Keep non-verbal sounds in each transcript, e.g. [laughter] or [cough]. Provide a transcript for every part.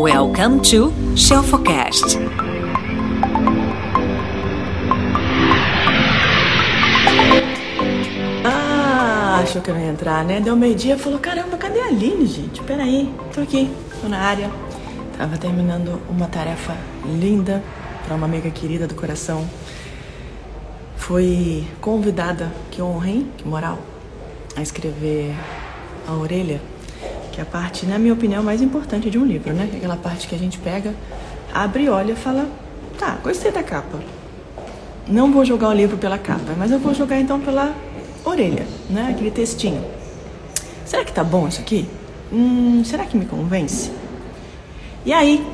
Welcome to Shelfocast. Ah, achou que eu ia entrar, né? Deu meio-dia falou: caramba, cadê a Aline, gente? Peraí, tô aqui, tô na área. Tava terminando uma tarefa linda para uma amiga querida do coração. Foi convidada, que honra, hein? Que moral, a escrever a orelha, que é a parte, na minha opinião, mais importante de um livro, né? Aquela parte que a gente pega, abre, olha e fala: tá, gostei da capa. Não vou jogar o livro pela capa, mas eu vou jogar então pela orelha, né? Aquele textinho. Será que tá bom isso aqui? Hum, será que me convence? E aí,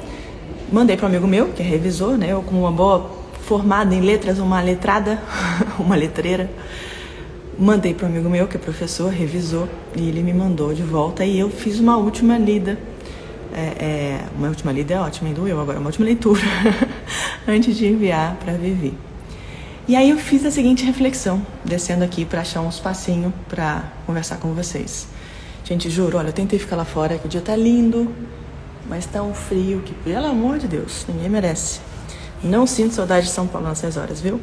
mandei para um amigo meu, que é revisor, né? Eu com uma boa formada em letras, uma letrada, [laughs] uma letreira. Mandei para um amigo meu, que é professor, revisor, e ele me mandou de volta e eu fiz uma última lida. É, é, uma última lida é ótima, hein? Doeu agora, uma última leitura [laughs] antes de enviar para Vivi. E aí eu fiz a seguinte reflexão, descendo aqui para achar um espacinho para conversar com vocês. Gente, juro, olha, eu tentei ficar lá fora, que o dia tá lindo, mas tá um frio que, pelo amor de Deus, ninguém merece. Não sinto saudade de São Paulo nessas horas, viu?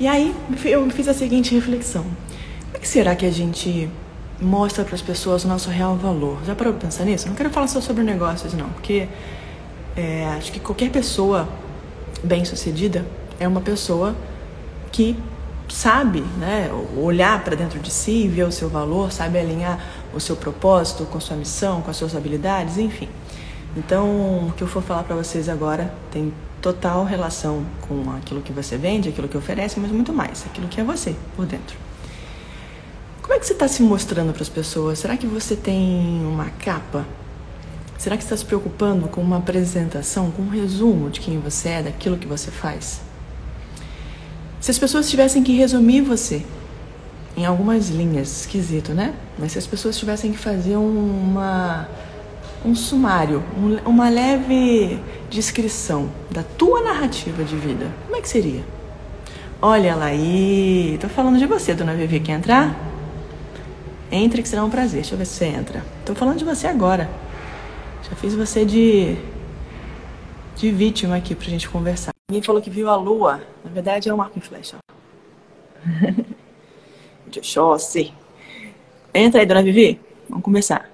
E aí eu fiz a seguinte reflexão: como é que será que a gente mostra para as pessoas o nosso real valor? Já parou para pensar nisso? Não quero falar só sobre negócios, não, porque é, acho que qualquer pessoa bem-sucedida é uma pessoa que sabe né, olhar para dentro de si, ver o seu valor, sabe alinhar o seu propósito com a sua missão, com as suas habilidades, enfim. Então, o que eu for falar para vocês agora tem total relação com aquilo que você vende, aquilo que oferece, mas muito mais, aquilo que é você por dentro. Como é que você está se mostrando para as pessoas? Será que você tem uma capa? Será que está se preocupando com uma apresentação, com um resumo de quem você é, daquilo que você faz? Se as pessoas tivessem que resumir você em algumas linhas, esquisito, né? Mas se as pessoas tivessem que fazer uma, um sumário, um, uma leve descrição da tua narrativa de vida, como é que seria? Olha lá aí, tô falando de você, dona Vivi, quer entrar? Entre que será um prazer, deixa eu ver se você entra. Tô falando de você agora. Já fiz você de, de vítima aqui pra gente conversar. Ninguém falou que viu a lua. Na verdade é o Marco em Flecha. [laughs] De Oxóssi. Entra aí, dona Vivi. Vamos conversar.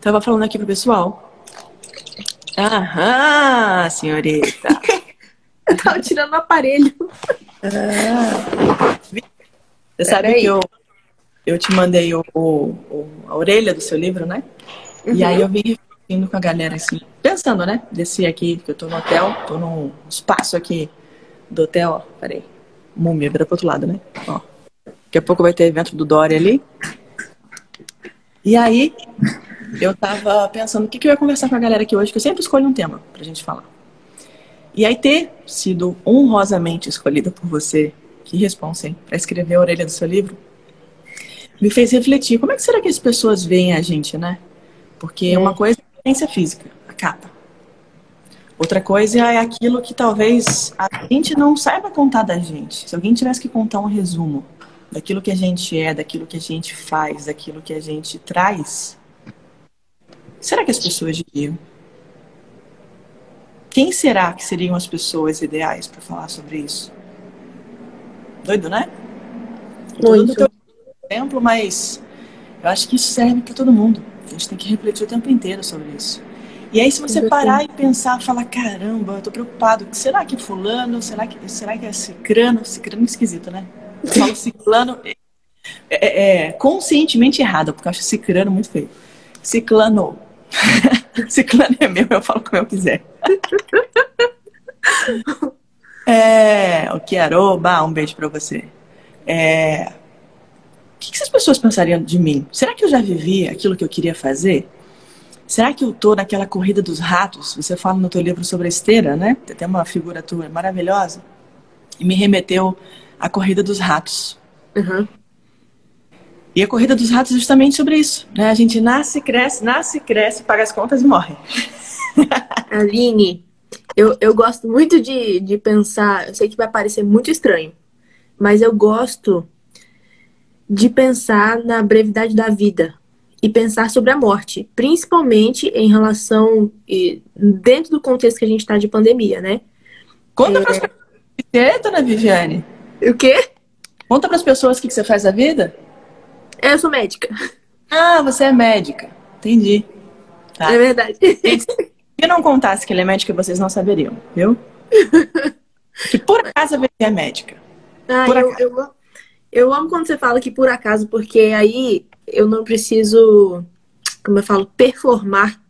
Tava falando aqui pro pessoal. Aham, senhorita. [laughs] eu tava tirando o aparelho. Ah. Você sabe que eu, eu te mandei o, o, a orelha do seu livro, né? Uhum. E aí eu vim indo com a galera assim, pensando, né? Desci aqui, porque eu tô no hotel, tô num espaço aqui do hotel, ó. Peraí. Múmia, vira pro outro lado, né? Ó. Daqui a pouco vai ter evento do Dória ali. E aí, eu tava pensando o que, que eu ia conversar com a galera aqui hoje, que eu sempre escolho um tema pra gente falar. E aí, ter sido honrosamente escolhida por você, que responsa, hein, pra escrever a orelha do seu livro, me fez refletir. Como é que será que as pessoas veem a gente, né? Porque é. uma coisa aparência física, a capa. Outra coisa é aquilo que talvez a gente não saiba contar da gente. Se alguém tivesse que contar um resumo daquilo que a gente é, daquilo que a gente faz, daquilo que a gente traz, será que as pessoas diriam? Quem será que seriam as pessoas ideais para falar sobre isso? Doido, né? Muito. Exemplo, mas eu acho que isso serve para todo mundo. A gente tem que refletir o tempo inteiro sobre isso. E aí, se você parar e pensar, falar, caramba, eu tô preocupado, será que fulano, será que, será que é cicrano? Cicrano é esquisito, né? Eu falo [laughs] ciclano é, é, é, conscientemente errado, porque eu acho cicrano muito feio. Ciclano. [laughs] ciclano é meu, eu falo como eu quiser. [laughs] é, o que aroba, um beijo pra você. É, o que, que essas pessoas pensariam de mim? Será que eu já vivi aquilo que eu queria fazer? Será que eu tô naquela corrida dos ratos? Você fala no teu livro sobre a esteira, né? Tem até uma figura tua maravilhosa. E me remeteu à corrida dos ratos. Uhum. E a corrida dos ratos é justamente sobre isso. Né? A gente nasce, cresce, nasce, cresce, paga as contas e morre. [laughs] Aline, eu, eu gosto muito de, de pensar. Eu sei que vai parecer muito estranho, mas eu gosto de pensar na brevidade da vida e pensar sobre a morte, principalmente em relação dentro do contexto que a gente está de pandemia, né? Conta é... para as pessoas, dona Viviane. O quê? Conta para as pessoas o que você faz da vida. Eu sou médica. Ah, você é médica. Entendi. Tá. É verdade. Se não contasse que ele é médica, vocês não saberiam, viu? que por acaso você é médica. Ah, por eu, eu, eu amo quando você fala que por acaso, porque aí eu não preciso, como eu falo, performar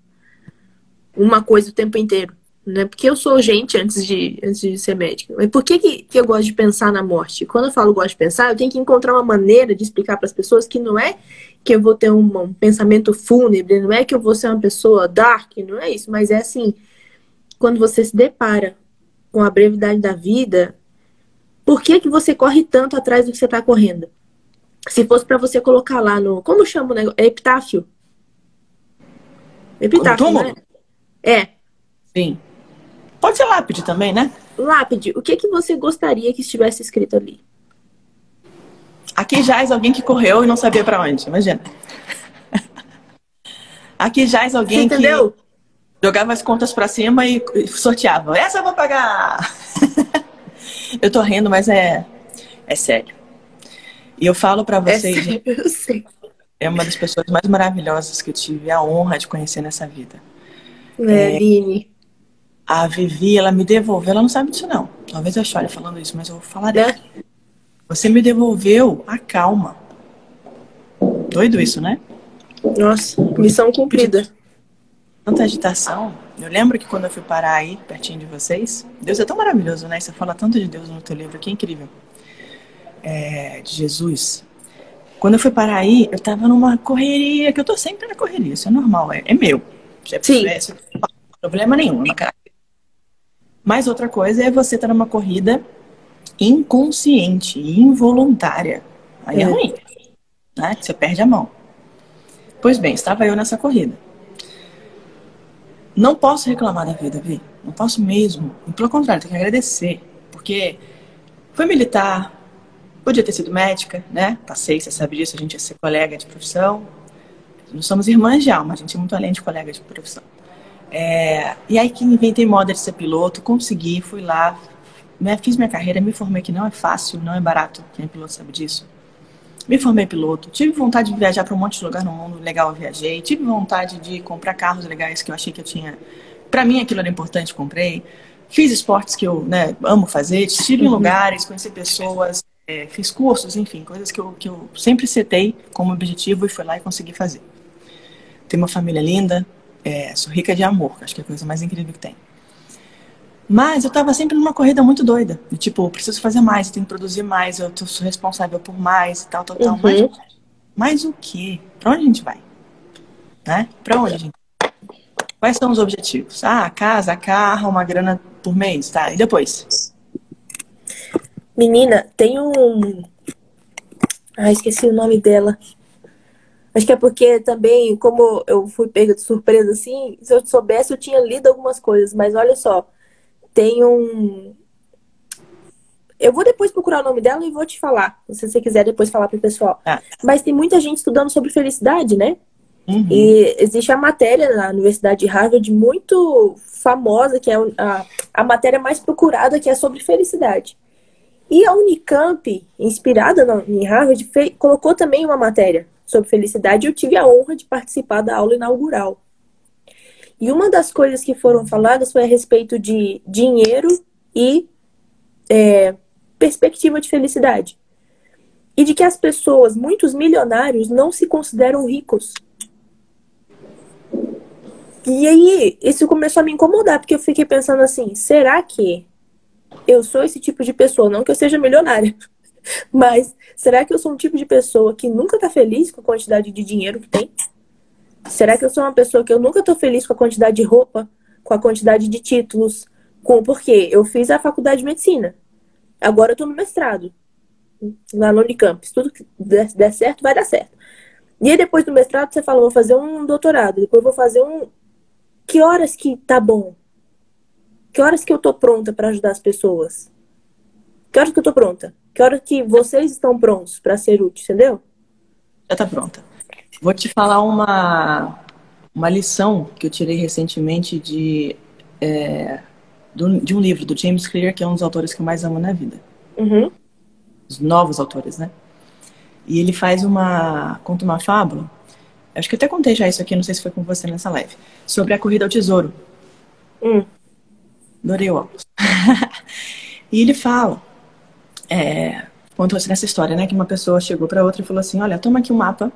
uma coisa o tempo inteiro. Né? Porque eu sou gente antes de, antes de ser médica. Mas por que, que, que eu gosto de pensar na morte? Quando eu falo gosto de pensar, eu tenho que encontrar uma maneira de explicar para as pessoas que não é que eu vou ter um, um, pensamento fúnebre, não é que eu vou ser uma pessoa dark, não é isso, mas é assim, quando você se depara com a brevidade da vida, por que que você corre tanto atrás do que você está correndo? Se fosse para você colocar lá no. Como chama o negócio? É epitáfio. Epitáfio, né? É. Sim. Pode ser lápide também, né? Lápide. O que que você gostaria que estivesse escrito ali? Aqui jaz alguém que correu e não sabia para onde, imagina. Aqui jaz alguém que jogava as contas para cima e sorteava. Essa eu vou pagar. [laughs] eu tô rindo, mas é, é sério. E eu falo para é vocês, é, eu sei. é uma das pessoas mais maravilhosas que eu tive a honra de conhecer nessa vida. É, é A Vivi, ela me devolveu, ela não sabe disso não. Talvez eu chore falando isso, mas eu vou falar dela. Você me devolveu a calma. Doido isso, né? Nossa, missão cumprida. Tanta agitação. Eu lembro que quando eu fui parar aí, pertinho de vocês, Deus é tão maravilhoso, né? Você fala tanto de Deus no teu livro, que é incrível é, de Jesus. Quando eu fui parar aí, eu tava numa correria, que eu tô sempre na correria, isso é normal, é, é meu. É, Sim. É, problema nenhum, é Mas outra coisa é você estar tá numa corrida inconsciente e involuntária. Aí é, é ruim, né? Você perde a mão. Pois bem, estava eu nessa corrida. Não posso reclamar da vida, Vi. Não posso mesmo. Pelo contrário, tenho que agradecer. Porque foi militar, Podia ter sido médica, né? Passei, você sabe disso, a gente ia ser colega de profissão. Nós somos irmãs de alma, a gente é muito além de colega de profissão. É, e aí que inventei moda de ser piloto, consegui, fui lá, né, fiz minha carreira, me formei que não é fácil, não é barato, quem é piloto sabe disso. Me formei piloto, tive vontade de viajar para um monte de lugar no mundo, legal, eu viajei. Tive vontade de comprar carros legais que eu achei que eu tinha. Para mim aquilo era importante, comprei. Fiz esportes que eu né, amo fazer, estive em uhum. lugares, conheci pessoas, é, fiz cursos, enfim, coisas que eu, que eu sempre setei como objetivo e fui lá e consegui fazer. Tenho uma família linda, é, sou rica de amor, acho que é a coisa mais incrível que tem. Mas eu estava sempre numa corrida muito doida. De, tipo, eu preciso fazer mais, eu tenho que produzir mais, eu tô, sou responsável por mais e tal, tal, tal. Uhum. Mas, mas o quê? Para onde a gente vai? Né? Para onde a gente Quais são os objetivos? Ah, casa, carro, uma grana por mês, tá? E depois? Menina, tem um. Ah, esqueci o nome dela. Acho que é porque também, como eu fui pega de surpresa assim, se eu soubesse, eu tinha lido algumas coisas, mas olha só, tem um. Eu vou depois procurar o nome dela e vou te falar, se você quiser depois falar pro pessoal. Ah. Mas tem muita gente estudando sobre felicidade, né? Uhum. E existe a matéria na Universidade de Harvard muito famosa, que é a, a matéria mais procurada, que é sobre felicidade. E a Unicamp, inspirada em Harvard, fez, colocou também uma matéria sobre felicidade. Eu tive a honra de participar da aula inaugural. E uma das coisas que foram faladas foi a respeito de dinheiro e é, perspectiva de felicidade. E de que as pessoas, muitos milionários, não se consideram ricos. E aí, isso começou a me incomodar, porque eu fiquei pensando assim: será que eu sou esse tipo de pessoa, não que eu seja milionária, mas será que eu sou um tipo de pessoa que nunca tá feliz com a quantidade de dinheiro que tem? Será que eu sou uma pessoa que eu nunca tô feliz com a quantidade de roupa, com a quantidade de títulos, com porque eu fiz a faculdade de medicina. Agora eu tô no mestrado, lá no Unicamp. Se tudo der, der certo, vai dar certo. E aí depois do mestrado você fala, vou fazer um doutorado, depois vou fazer um que horas que tá bom? Que horas que eu tô pronta para ajudar as pessoas? Que horas que eu tô pronta? Que horas que vocês estão prontos para ser útil, entendeu? Já tá pronta. Vou te falar uma, uma lição que eu tirei recentemente de, é, do, de um livro do James Clear, que é um dos autores que eu mais amo na vida. Uhum. Os novos autores, né? E ele faz uma. conta uma fábula. Acho que eu até contei já isso aqui, não sei se foi com você nessa live. Sobre a corrida ao tesouro. Hum. Adorei o óculos. [laughs] e ele fala. É, contou-se nessa história, né? Que uma pessoa chegou para outra e falou assim: Olha, toma aqui um mapa.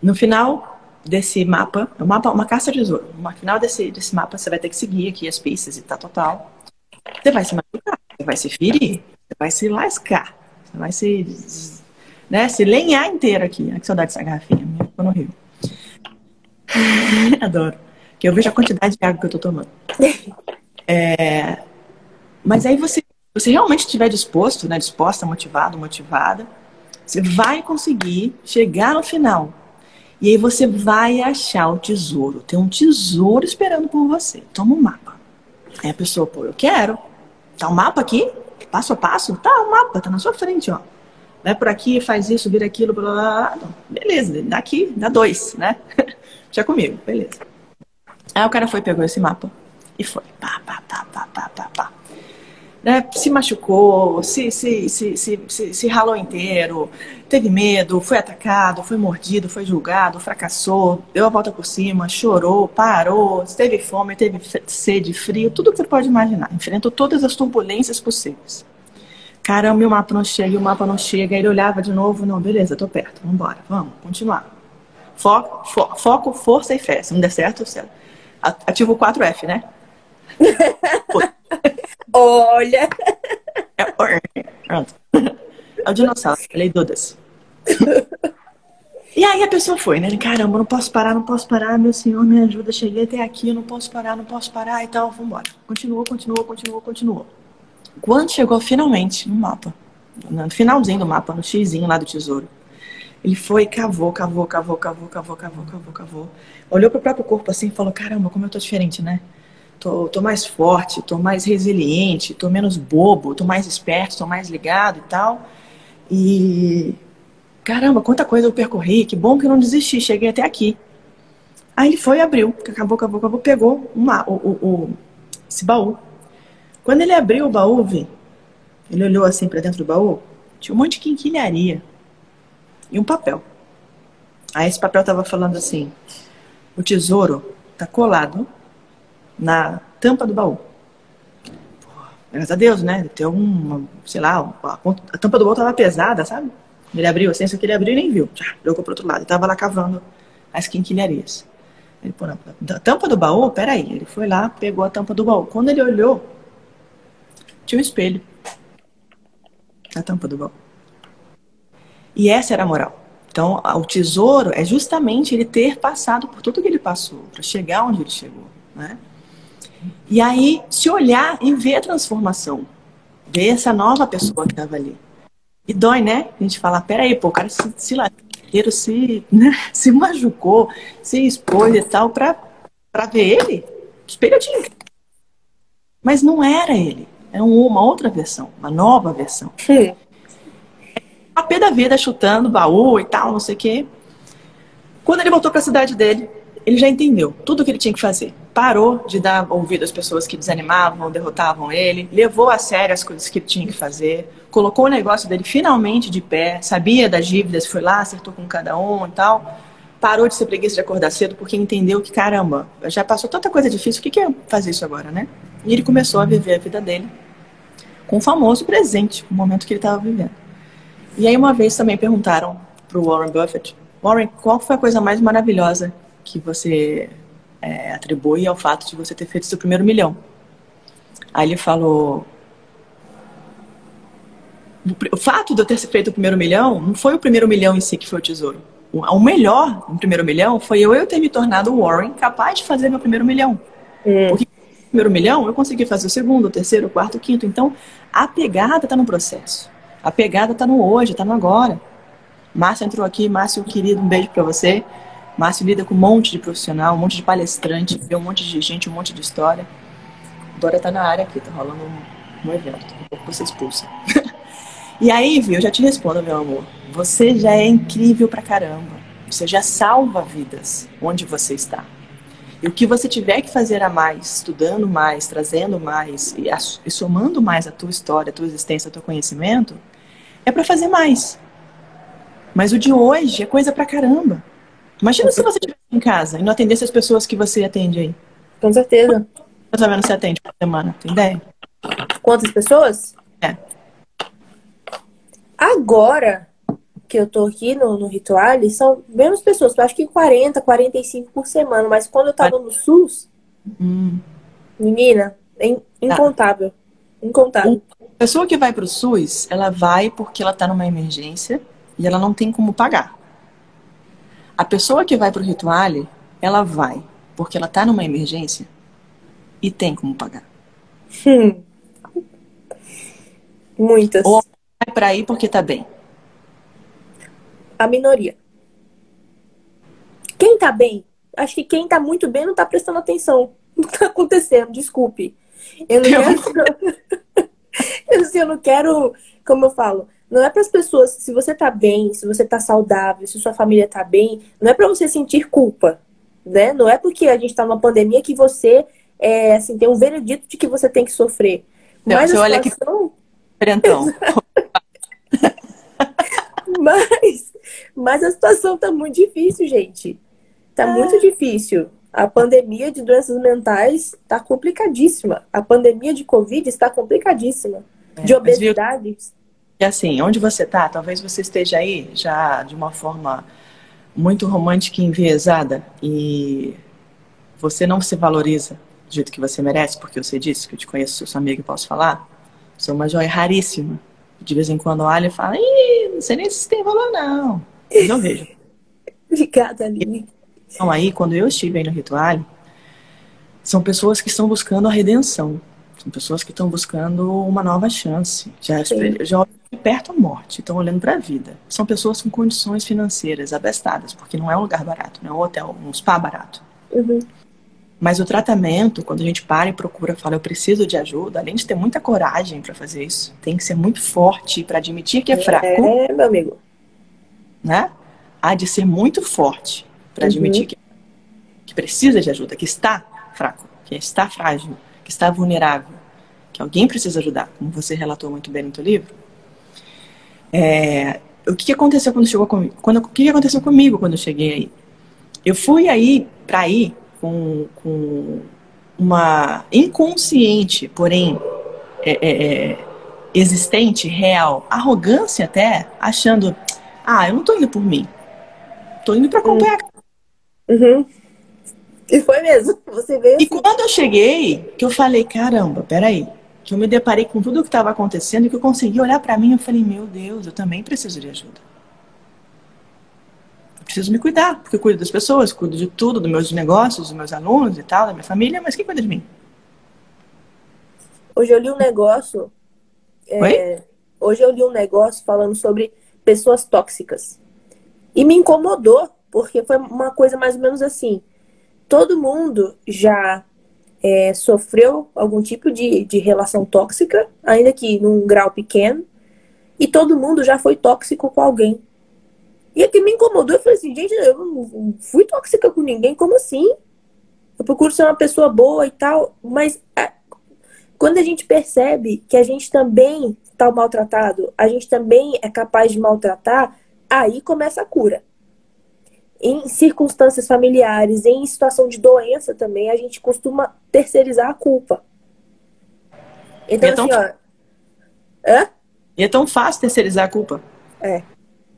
No final desse mapa, um mapa, uma caça de tesouro. No final desse, desse mapa, você vai ter que seguir aqui as pistas e tal, total. Você vai se machucar, você vai se ferir, você vai se lascar, você vai se né? Se lenhar inteiro aqui. Ai, que saudade dessa garrafinha minha, ficou no Rio. [laughs] Adoro. Que eu vejo a quantidade de água que eu tô tomando. É... Mas aí você, você realmente estiver disposto, né? Disposta, motivado, motivada, você vai conseguir chegar no final. E aí você vai achar o tesouro. Tem um tesouro esperando por você. Toma um mapa. Aí a pessoa, pô, eu quero. Tá um mapa aqui? Passo a passo? Tá, o um mapa, tá na sua frente, ó vai por aqui, faz isso, vira aquilo, blá, blá, blá. beleza, daqui, dá dois, né? [laughs] Já comigo, beleza. Aí o cara foi, pegou esse mapa e foi, pá, pá, pá, pá, pá, pá, pá. Né? Se machucou, se, se, se, se, se, se ralou inteiro, teve medo, foi atacado, foi mordido, foi julgado, fracassou, deu a volta por cima, chorou, parou, teve fome, teve sede, frio, tudo que você pode imaginar. Enfrentou todas as turbulências possíveis. Caramba, o mapa não chega, e o mapa não chega. Ele olhava de novo, não, beleza, tô perto, vamos embora, vamos, continuar. Foco, fo foco, força e fé. Se não der certo, você ativa o 4F, né? [laughs] Olha! É, pronto. É o dinossauro, falei Dudas. E aí a pessoa foi, né? Caramba, não posso parar, não posso parar, meu senhor, me ajuda, cheguei até aqui, não posso parar, não posso parar e tal, vambora. Continuou, continuou, continuou, continuou. Quando chegou finalmente no mapa, no finalzinho do mapa, no xizinho lá do tesouro, ele foi, cavou, cavou, cavou, cavou, cavou, cavou, cavou, cavou. Olhou pro próprio corpo assim e falou: caramba, como eu tô diferente, né? Tô, tô mais forte, tô mais resiliente, tô menos bobo, tô mais esperto, tô mais ligado e tal. E caramba, quanta coisa eu percorri, que bom que eu não desisti, cheguei até aqui. Aí ele foi e abriu, acabou, acabou, acabou, pegou uma, o, o, o, esse baú quando ele abriu o baú, vi, ele olhou assim para dentro do baú, tinha um monte de quinquilharia e um papel. Aí esse papel tava falando assim: o tesouro tá colado na tampa do baú. graças a Deus, né? Tem alguma, sei lá, a, a, tampa do baú tava pesada, sabe? Ele abriu assim, só que ele abriu e nem viu. Já jogou pro outro lado. Ele tava lá cavando as quinquilharias. Ele, pô, a tampa do baú, peraí. Ele foi lá, pegou a tampa do baú. Quando ele olhou, tinha um espelho na tampa do baú. E essa era a moral. Então, o tesouro é justamente ele ter passado por tudo que ele passou, para chegar onde ele chegou. Né? E aí, se olhar e ver a transformação, ver essa nova pessoa que estava ali. E dói, né? A gente fala, peraí, pô, o cara se, se ladeiro, se, né? [laughs] se machucou, se expôs e tal, para ver ele. Espelho tinha. Mas não era ele. É uma outra versão, uma nova versão. Sim. A pé da vida chutando baú e tal, não sei o quê. Quando ele voltou para a cidade dele, ele já entendeu tudo o que ele tinha que fazer. Parou de dar ouvido às pessoas que desanimavam, derrotavam ele, levou a sério as coisas que ele tinha que fazer, colocou o negócio dele finalmente de pé, sabia das dívidas, foi lá, acertou com cada um e tal. Parou de ser preguiça de acordar cedo porque entendeu que, caramba, já passou tanta coisa difícil, o que, que é fazer isso agora, né? E ele começou a viver a vida dele com o famoso presente, o momento que ele estava vivendo. E aí uma vez também perguntaram para o Warren Buffett, Warren, qual foi a coisa mais maravilhosa que você é, atribui ao fato de você ter feito seu primeiro milhão? Aí ele falou, o fato de eu ter feito o primeiro milhão não foi o primeiro milhão em si que foi o tesouro. O melhor no primeiro milhão foi eu, eu ter me tornado o Warren capaz de fazer meu primeiro milhão. Hum. Porque primeiro milhão, eu consegui fazer o segundo, o terceiro, o quarto, o quinto. Então, a pegada está no processo. A pegada está no hoje, está no agora. Márcio entrou aqui, Márcio, querido, um beijo para você. Márcio lida com um monte de profissional, um monte de palestrante, vê um monte de gente, um monte de história. Dora tá na área aqui, tá rolando um, um evento, daqui a pouco você expulsa. [laughs] e aí, viu, eu já te respondo, meu amor. Você já é incrível pra caramba. Você já salva vidas onde você está. E o que você tiver que fazer a mais, estudando mais, trazendo mais e, e somando mais a tua história, a tua existência, o teu conhecimento, é para fazer mais. Mas o de hoje é coisa pra caramba. Imagina se você estivesse em casa e não atendesse as pessoas que você atende aí. Com certeza. Mais ou menos você atende por semana, tem ideia? Quantas pessoas? É. Agora que eu tô aqui no, no Ritual, são menos pessoas, eu acho que 40, 45 por semana, mas quando eu tava no SUS, hum. menina, é incontável. Tá. Incontável. A pessoa que vai pro SUS, ela vai porque ela tá numa emergência e ela não tem como pagar. A pessoa que vai pro Rituale, ela vai porque ela tá numa emergência e tem como pagar. Hum. Muitas. Ou vai pra ir porque tá bem a minoria. Quem tá bem? Acho que quem tá muito bem não tá prestando atenção [laughs] no que tá acontecendo, desculpe. Eu não quero. [laughs] eu não quero, como eu falo, não é para as pessoas, se você tá bem, se você tá saudável, se sua família tá bem, não é para você sentir culpa, né? Não é porque a gente tá numa pandemia que você é, assim, tem um veredito de que você tem que sofrer. Mas você olha situação... que Frentão. [laughs] Mas, mas a situação tá muito difícil, gente. Tá é. muito difícil. A pandemia de doenças mentais está complicadíssima. A pandemia de Covid está complicadíssima. É, de obesidade. E assim, onde você tá, talvez você esteja aí já de uma forma muito romântica e enviesada e você não se valoriza do jeito que você merece, porque eu sei disso, que eu te conheço, sou sua amiga e posso falar. Sou uma joia raríssima de vez em quando olha e fala, Ih, não sei nem se tem valor, não. Mas eu vejo. [laughs] Obrigada, Aline. Então, aí, quando eu estive aí no ritual, são pessoas que estão buscando a redenção. São pessoas que estão buscando uma nova chance. Já, já olham de perto a morte, estão olhando para a vida. São pessoas com condições financeiras abestadas, porque não é um lugar barato, não é um hotel, um spa barato. Uhum. Mas o tratamento, quando a gente para e procura, fala, eu preciso de ajuda, além de ter muita coragem para fazer isso, tem que ser muito forte para admitir que é fraco. É, meu amigo. Né? Há de ser muito forte para uhum. admitir que, que precisa de ajuda, que está fraco, que está frágil, que está vulnerável, que alguém precisa ajudar, como você relatou muito bem no seu livro. É, o que aconteceu quando chegou comigo? Quando, o que aconteceu comigo quando eu cheguei aí? Eu fui aí para ir com, com uma inconsciente, porém é, é, é, existente, real, arrogância até, achando, ah, eu não tô indo por mim, tô indo para acompanhar. Uhum. E foi mesmo, [laughs] você veio. E quando eu cheguei, que eu falei, caramba, peraí, que eu me deparei com tudo o que estava acontecendo e que eu consegui olhar para mim, eu falei, meu Deus, eu também preciso de ajuda preciso me cuidar, porque eu cuido das pessoas, cuido de tudo, dos meus negócios, dos meus alunos e tal, da minha família, mas quem cuida de mim? Hoje eu li um negócio. É, hoje eu li um negócio falando sobre pessoas tóxicas. E me incomodou, porque foi uma coisa mais ou menos assim. Todo mundo já é, sofreu algum tipo de, de relação tóxica, ainda que num grau pequeno, e todo mundo já foi tóxico com alguém. E o que me incomodou, eu falei assim, gente, eu não fui tóxica com ninguém, como assim? Eu procuro ser uma pessoa boa e tal, mas quando a gente percebe que a gente também está maltratado, a gente também é capaz de maltratar, aí começa a cura. Em circunstâncias familiares, em situação de doença também, a gente costuma terceirizar a culpa. Então, é tão... assim, ó. Hã? E é tão fácil terceirizar a culpa. É.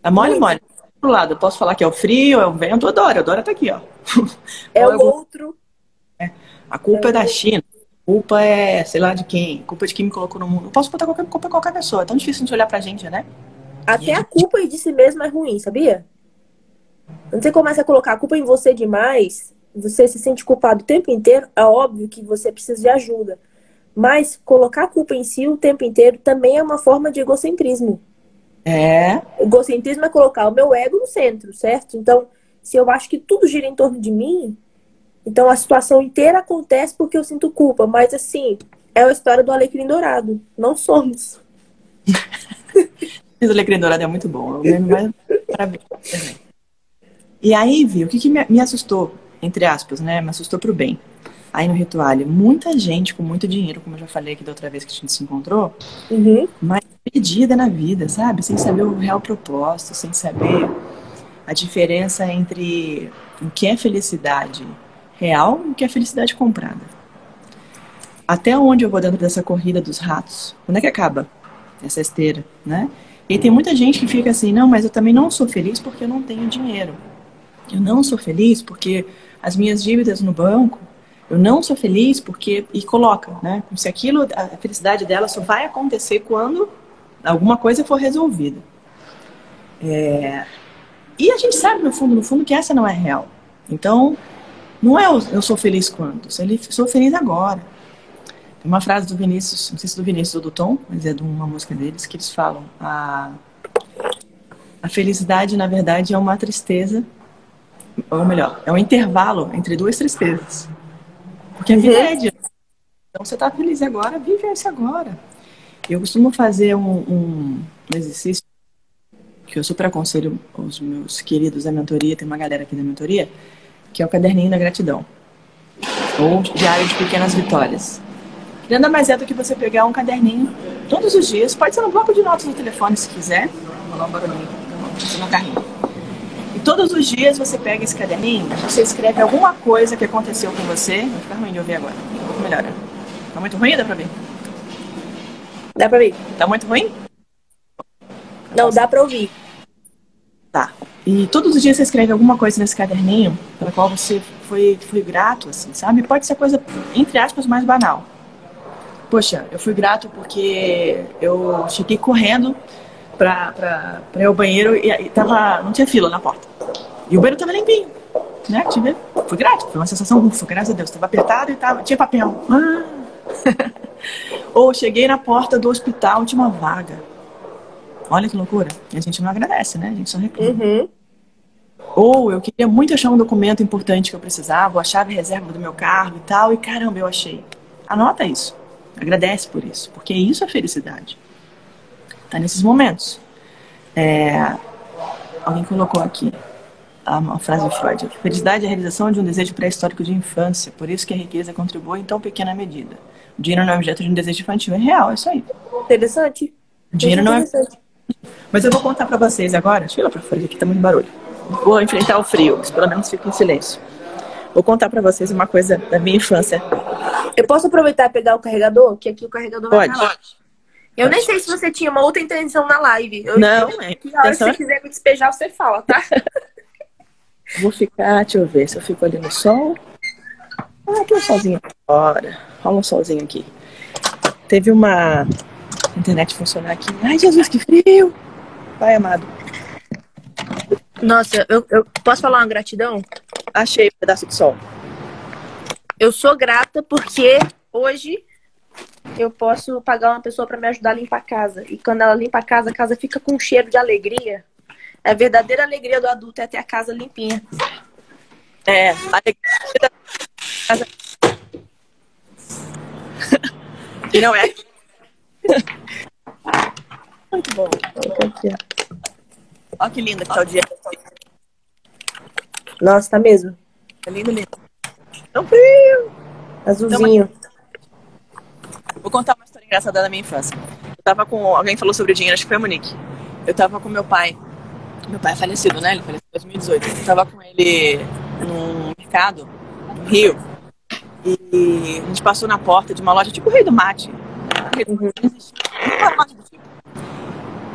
É mole, mole outro lado. Eu posso falar que é o frio, é o vento, eu adoro. A Dora tá aqui, ó. É o outro. É. A culpa é, é da China. A culpa é, sei lá de quem. A culpa de quem me colocou no mundo. Eu posso botar qualquer culpa em qualquer pessoa. É tão difícil a gente olhar pra gente, né? Até a, a culpa de si mesmo é ruim, sabia? Quando você começa a colocar a culpa em você demais, você se sente culpado o tempo inteiro, é óbvio que você precisa de ajuda. Mas colocar a culpa em si o tempo inteiro também é uma forma de egocentrismo. É. O egocentrismo é colocar o meu ego no centro, certo? Então, se eu acho que tudo gira em torno de mim, então a situação inteira acontece porque eu sinto culpa. Mas assim, é a história do alecrim dourado. Não somos. [laughs] o alecrim dourado é muito bom. É E aí, vi, o que, que me, me assustou, entre aspas, né? Me assustou pro bem. Aí no ritual, muita gente com muito dinheiro, como eu já falei aqui da outra vez que a gente se encontrou, Uhum. mas perdida na vida, sabe? Sem saber o real propósito, sem saber a diferença entre o que é felicidade real e o que é felicidade comprada. Até onde eu vou dentro dessa corrida dos ratos? Quando é que acaba essa esteira, né? E tem muita gente que fica assim, não, mas eu também não sou feliz porque eu não tenho dinheiro. Eu não sou feliz porque as minhas dívidas no banco, eu não sou feliz porque e coloca, né? Como se aquilo, a felicidade dela só vai acontecer quando alguma coisa for resolvida. É, E a gente sabe no fundo, no fundo, que essa não é real. Então, não é eu sou feliz quando, sou feliz agora. Tem uma frase do Vinícius, não sei se é do Vinícius ou do Tom, mas é de uma música deles, que eles falam: a, a felicidade, na verdade, é uma tristeza, ou melhor, é um intervalo entre duas tristezas. Porque a vida é disso. Então, você está feliz agora, vive esse agora. Eu costumo fazer um, um exercício que eu super aconselho os meus queridos da mentoria, tem uma galera aqui da mentoria, que é o caderninho da gratidão. Ou diário de pequenas vitórias. Nada mais é do que você pegar um caderninho todos os dias, pode ser no bloco de notas do telefone se quiser. Vou falar um barulhinho, no carrinho. Todos os dias você pega esse caderninho, você escreve alguma coisa que aconteceu com você. Vai ficar ruim de ouvir agora. Um pouco melhor. Tá muito ruim ou dá pra ver? Dá pra ver? Tá muito ruim? Não, dá pra ouvir. Tá. E todos os dias você escreve alguma coisa nesse caderninho pela qual você foi, foi grato, assim, sabe? Pode ser coisa, entre aspas, mais banal. Poxa, eu fui grato porque eu cheguei correndo pra, pra, pra ir ao banheiro e, e tava, não tinha fila na porta. E o banheiro tava limpinho, né? Tive, fui grato, foi uma sensação, ufa, graças a Deus. Tava apertado e tava, tinha papel. Ah. [laughs] Ou cheguei na porta do hospital, tinha uma vaga. Olha que loucura. E a gente não agradece, né? A gente só reclama. Uhum. Ou eu queria muito achar um documento importante que eu precisava, a chave reserva do meu carro e tal, e caramba, eu achei. Anota isso. Agradece por isso, porque isso é felicidade. Tá nesses momentos. É, Alguém colocou aqui uma frase de Freud. Felicidade é a realização de um desejo pré-histórico de infância, por isso que a riqueza contribui em tão pequena medida. O dinheiro não é objeto de um desejo infantil, é real, é isso aí. Interessante. O dinheiro não é Interessante. mas eu vou contar pra vocês agora. Deixa eu ir lá pra fora, aqui tá muito barulho. Vou enfrentar o frio, mas pelo menos fico em silêncio. Vou contar pra vocês uma coisa da minha infância. Eu posso aproveitar e pegar o carregador? Que aqui o carregador vai Pode. Eu nem sei se você tinha uma outra intenção na live. Eu, Não, eu, é. Na hora que você Intenção- quiser me despejar, você fala, tá? [laughs] Vou ficar, deixa eu ver se eu fico ali no sol. Ah, tem um solzinho fora. Rola um solzinho aqui. Teve uma a internet funcionar aqui. Ai, Jesus, que frio! Pai amado. Nossa, eu, eu posso falar uma gratidão? Achei um pedaço de sol. Eu sou grata porque hoje eu posso pagar uma pessoa pra me ajudar a limpar a casa. E quando ela limpa a casa, a casa fica com um cheiro de alegria. É a verdadeira alegria do adulto é ter a casa limpinha. É, a alegria da casa. E não é. Muito bom. Olha que linda que tá o dia. Nossa, tá mesmo. É lindo, lindo. Tão frio. Azulzinho. Vou contar uma história engraçada da minha infância. Eu tava com. Alguém falou sobre dinheiro, acho que foi a Monique. Eu tava com meu pai. Meu pai é falecido, né? Ele faleceu em 2018. Eu tava com ele num mercado, no Rio. E a gente passou na porta de uma loja tipo o Rei do Mate.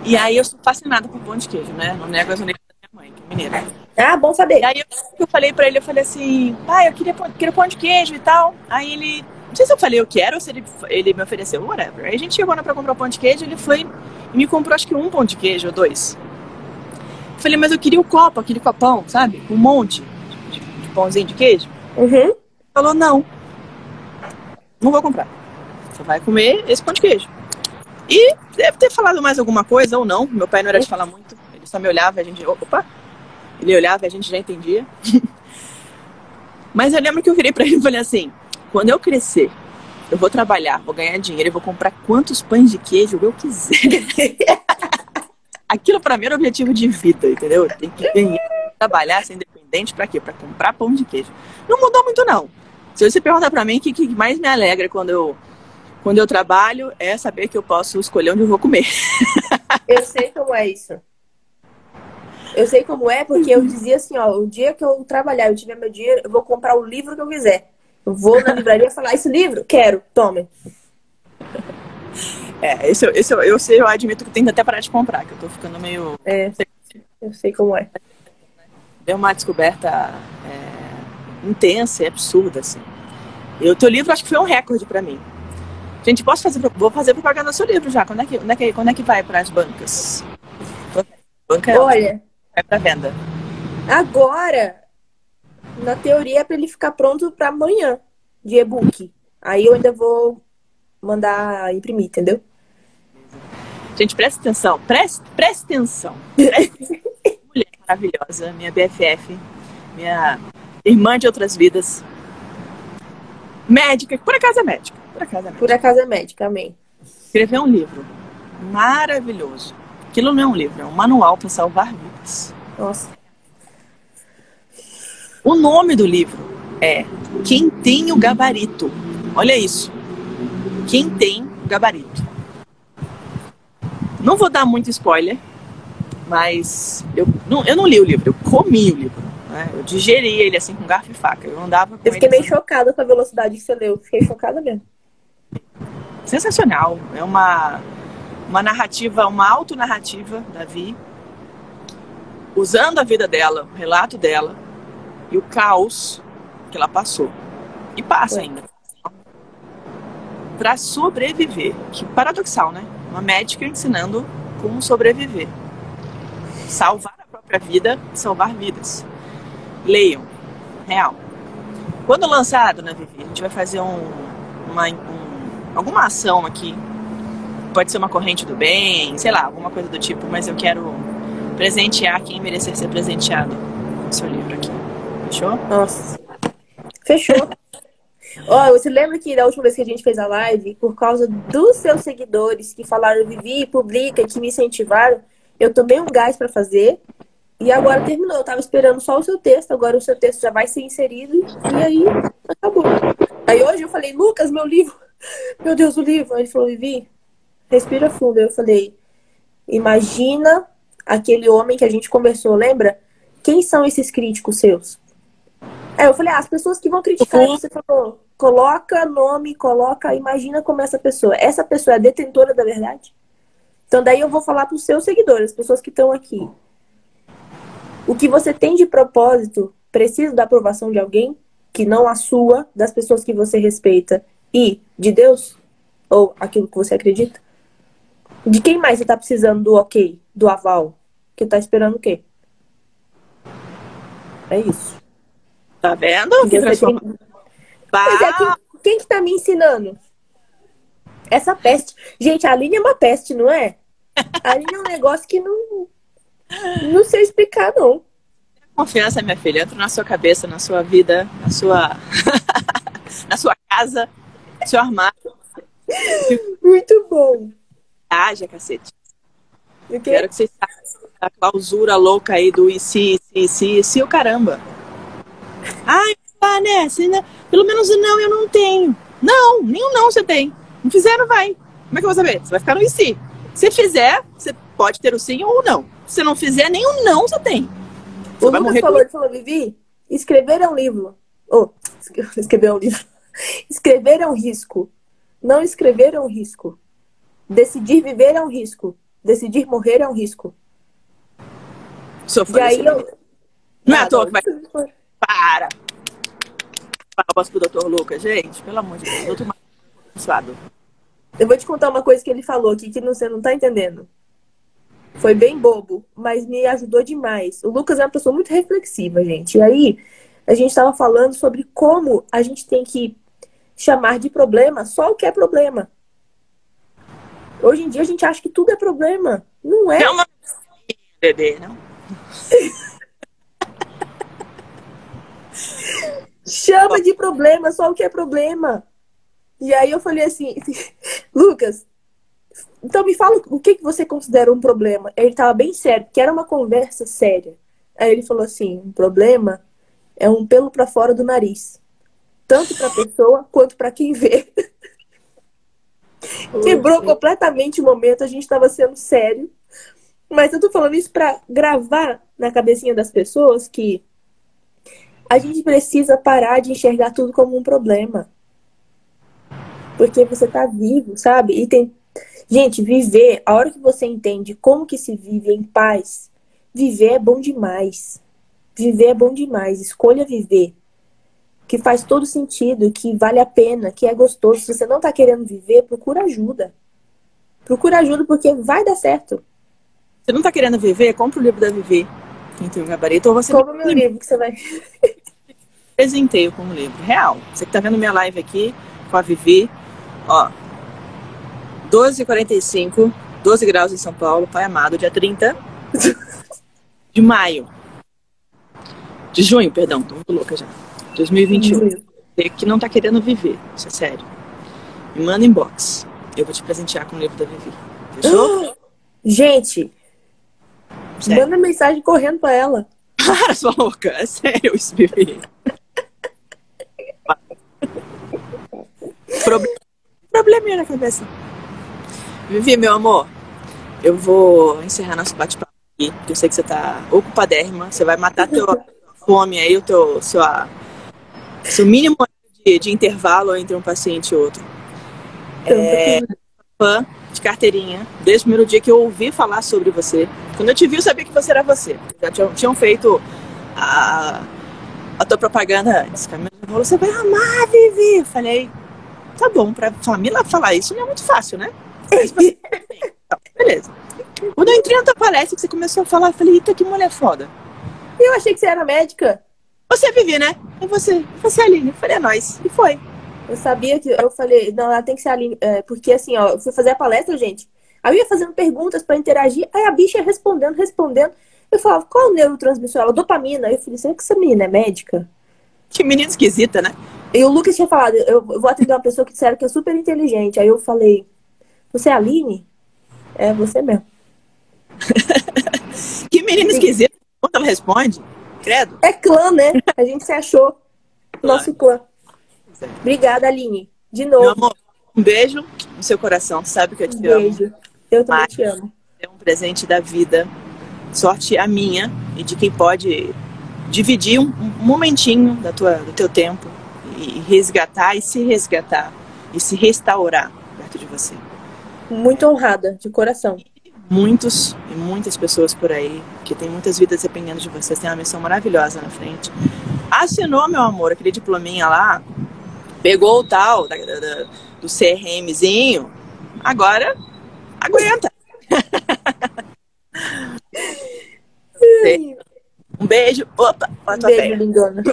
E aí eu sou fascinada por pão de queijo, né? Não nego as unidades da minha mãe, que é mineira. Ah, bom saber. E aí eu, eu falei pra ele, eu falei assim, pai, eu queria, queria pão de queijo e tal. Aí ele, não sei se eu falei eu quero ou se ele, ele me ofereceu, whatever. Aí a gente chegou lá pra comprar pão de queijo, ele foi e me comprou acho que um pão de queijo ou dois. Eu falei, mas eu queria o copo, aquele copão, sabe? Um monte de, de pãozinho de queijo. Uhum. Ele falou, não, não vou comprar. Você vai comer esse pão de queijo. E deve ter falado mais alguma coisa ou não. Meu pai não era de falar muito. Ele só me olhava e a gente. Opa! Ele olhava e a gente já entendia. [laughs] Mas eu lembro que eu virei pra ele e falei assim: quando eu crescer, eu vou trabalhar, vou ganhar dinheiro e vou comprar quantos pães de queijo eu quiser. [laughs] Aquilo pra mim era o objetivo de vida, entendeu? Tem que ganhar, trabalhar, ser independente. dente para quê? Para comprar pão de queijo. Não mudou muito, não. Se você perguntar para mim, o que, que mais me alegra quando eu, quando eu trabalho é saber que eu posso escolher onde eu vou comer. [laughs] Eu sei como é isso. Eu sei como é, porque eu dizia assim, ó, o dia que eu trabalhar, eu tiver meu dinheiro, eu vou comprar o livro que eu quiser. Vou na livraria falar, esse livro? Quero, tome. [laughs] É, esse, esse eu, eu sei, eu admito que que até parar de comprar, que eu tô ficando meio. É, eu sei como é. Deu uma descoberta é, intensa e absurda, assim. E o teu livro acho que foi um recorde para mim. Gente, posso fazer, vou fazer propaganda do seu livro já. Quando é que, quando é que, quando é que vai para as bancas? Banca é Olha, é para venda. Agora, na teoria é para ele ficar pronto para amanhã, de e-book. Aí eu ainda vou mandar imprimir, entendeu? Gente, presta atenção, presta, presta atenção. [laughs] Mulher maravilhosa, minha BFF, minha irmã de outras vidas. Médica, por acaso é médica. Por acaso é médica. Por acaso é médica, amém. Escreveu um livro maravilhoso. Aquilo não é um livro, é um manual para salvar vidas. Nossa. O nome do livro é Quem tem o gabarito. Olha isso. Quem tem o gabarito. Não vou dar muito spoiler, mas eu não, eu não li o livro, eu comi o livro. Né? Eu digeri ele assim com garfo e faca. Eu andava Eu fiquei meio chocada com a velocidade que você leu. Fiquei chocada mesmo. Sensacional. É uma, uma narrativa, uma autonarrativa da Vi, usando a vida dela, o relato dela e o caos que ela passou. E passa ainda. Para sobreviver. Que paradoxal, né? Uma médica ensinando como sobreviver. Salvar a própria vida, salvar vidas. Leiam. Real. Quando lançado, né, Vivi? A gente vai fazer um, uma, um, alguma ação aqui. Pode ser uma corrente do bem, sei lá, alguma coisa do tipo, mas eu quero presentear quem merecer ser presenteado com o seu livro aqui. Fechou? Nossa. Fechou. [laughs] Ó, oh, você lembra que da última vez que a gente fez a live, por causa dos seus seguidores que falaram Vivi, publica, que me incentivaram, eu tomei um gás para fazer e agora terminou. Eu tava esperando só o seu texto, agora o seu texto já vai ser inserido e aí acabou. Aí hoje eu falei, Lucas, meu livro. [laughs] Meu Deus, o livro. Aí ele falou, Vivi, respira fundo. Eu falei, imagina aquele homem que a gente conversou, lembra? Quem são esses críticos seus? É, eu falei, ah, as pessoas que vão criticar, uhum. você falou, coloca nome, coloca, imagina como essa pessoa. Essa pessoa é detentora da verdade? Então daí eu vou falar para os seus seguidores, as pessoas que estão aqui. O que você tem de propósito precisa da aprovação de alguém que não a sua, das pessoas que você respeita e de Deus? Ou aquilo que você acredita? De quem mais você está precisando do ok, do aval? Que está esperando o quê? É isso. Tá vendo? Que transforma... tem... Mas é, quem, quem que tá me ensinando? Essa peste. Gente, a Aline é uma peste, não é? A Aline é um negócio que não. Não sei explicar, não. Confiança, minha filha. Entra na sua cabeça, na sua vida, na sua. [laughs] na sua casa, no seu armário. Muito bom. Haja, cacete. Quero que vocês saibam a clausura louca aí do e se, e se, e se, o caramba. Ai, Vanessa, né? pelo menos não eu não tenho. Não, nenhum não você tem. Não fizer, não vai. Como é que eu vou saber? Você vai ficar no e se. Se fizer, você pode ter o sim ou não. Se não fizer, nenhum não você tem. Você o vai Lucas morrer falou, com... falou, Vivi, escrever é um livro. Oh, [laughs] escrever é um livro. [laughs] Escrever é um risco. Não escrever é um risco. Decidir viver é um risco. Decidir morrer é um risco. E aí eu... Não é à toa que vai. Para! Palmas pro doutor Lucas, gente. Pelo amor de Deus. Doutor abençoado. Eu vou te contar uma coisa que ele falou aqui que você não tá entendendo. Foi bem bobo, mas me ajudou demais. O Lucas é uma pessoa muito reflexiva, gente. E aí, a gente estava falando sobre como a gente tem que chamar de problema só o que é problema. Hoje em dia a gente acha que tudo é problema. Não é. É uma bebê, não? [laughs] Chama de problema só o que é problema. E aí eu falei assim, [laughs] Lucas, então me fala o que, que você considera um problema. Ele estava bem sério, que era uma conversa séria. Aí ele falou assim: o problema é um pelo para fora do nariz. Tanto para a pessoa quanto para quem vê. [laughs] Quebrou completamente o momento, a gente estava sendo sério. Mas eu tô falando isso para gravar na cabecinha das pessoas que a gente precisa parar de enxergar tudo como um problema. Porque você tá vivo, sabe? E tem. Gente, viver, a hora que você entende como que se vive em paz, viver é bom demais. Viver é bom demais. Escolha viver. Que faz todo sentido, que vale a pena, que é gostoso. Se você não tá querendo viver, procura ajuda. Procura ajuda porque vai dar certo. Você não tá querendo viver? Compra o livro da Vivi. Quem tem o gabarito, ou você. Compra o meu livro que você vai. Presenteio como livro. Real. Você que tá vendo minha live aqui com a Vivi, ó. 12h45, 12 graus em São Paulo, Pai Amado, dia 30 [laughs] de maio. De junho, perdão, tô muito louca já. 2021. Você que não tá querendo viver, isso é sério. Me manda inbox. Eu vou te presentear com o livro da Vivi. Fechou? [gasps] Gente, Sério. manda mensagem correndo pra ela. [laughs] Para, sua louca. É sério isso, Vivi. Proble- [laughs] Probleminha na cabeça. Vivi, meu amor, eu vou encerrar nosso bate-papo aqui, porque eu sei que você tá ocupadérrima. Você vai matar teu [laughs] fome aí, o teu sua, seu mínimo de, de intervalo entre um paciente e outro. É, fã de carteirinha, desde o primeiro dia que eu ouvi falar sobre você. Quando eu te vi, eu sabia que você era você. Já tinham, tinham feito a, a tua propaganda antes. Camila falou, você vai amar, Vivi. Eu falei, tá bom, pra Camila falar isso não é muito fácil, né? Então, beleza. Quando eu entrei na tua palestra, que você começou a falar, eu falei, eita, que mulher foda. Eu achei que você era médica. Você é Vivi, né? E você? Você é Aline. Eu falei, é nóis. E foi. Eu sabia que. Eu falei, não, ela tem que ser ali. é, porque assim, ó, eu fui fazer a palestra, gente. Aí eu ia fazendo perguntas pra interagir. Aí a bicha ia respondendo, respondendo. Eu falava, qual é o neurotransmissor? Ela, dopamina. Aí eu falei, será que essa menina é médica? Que menina esquisita, né? E o Lucas tinha falado, eu, vou atender uma pessoa que disseram que é super inteligente. Aí eu falei, você é a Aline? É você mesmo. [laughs] Que menina esquisita. Quando ela responde, credo. É clã, né? A gente se achou. Nosso clã. Obrigada, Aline. De Meu novo. amor, um beijo no seu coração. Sabe que eu te Um amo. beijo. Eu também Mas- te amo. É um presente da vida. Sorte a minha e de quem pode dividir um, momentinho da tua, do teu tempo e resgatar e se resgatar e se restaurar perto de você. Muito honrada, de coração. Muitos e muitas pessoas por aí que tem muitas vidas dependendo de vocês, tem uma missão maravilhosa na frente. Assinou, meu amor, aquele diplominha lá, pegou o tal da- da- da- do CRMzinho, agora aguenta. Um beijo. Opa, tua Beijo, lindona.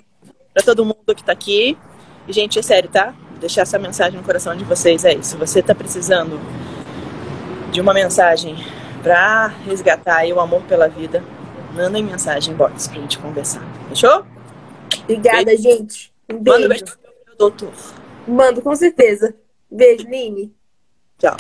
Pra todo mundo que tá aqui. E, gente, é sério, tá? Vou deixar essa mensagem no coração de vocês aí. Se você tá precisando de uma mensagem pra resgatar aí o amor pela vida, mandem mensagem em box pra gente conversar. Fechou? Obrigada, gente. Um Manda um beijo. beijo pro doutor. Mando, com certeza. Beijo, Line. Tchau.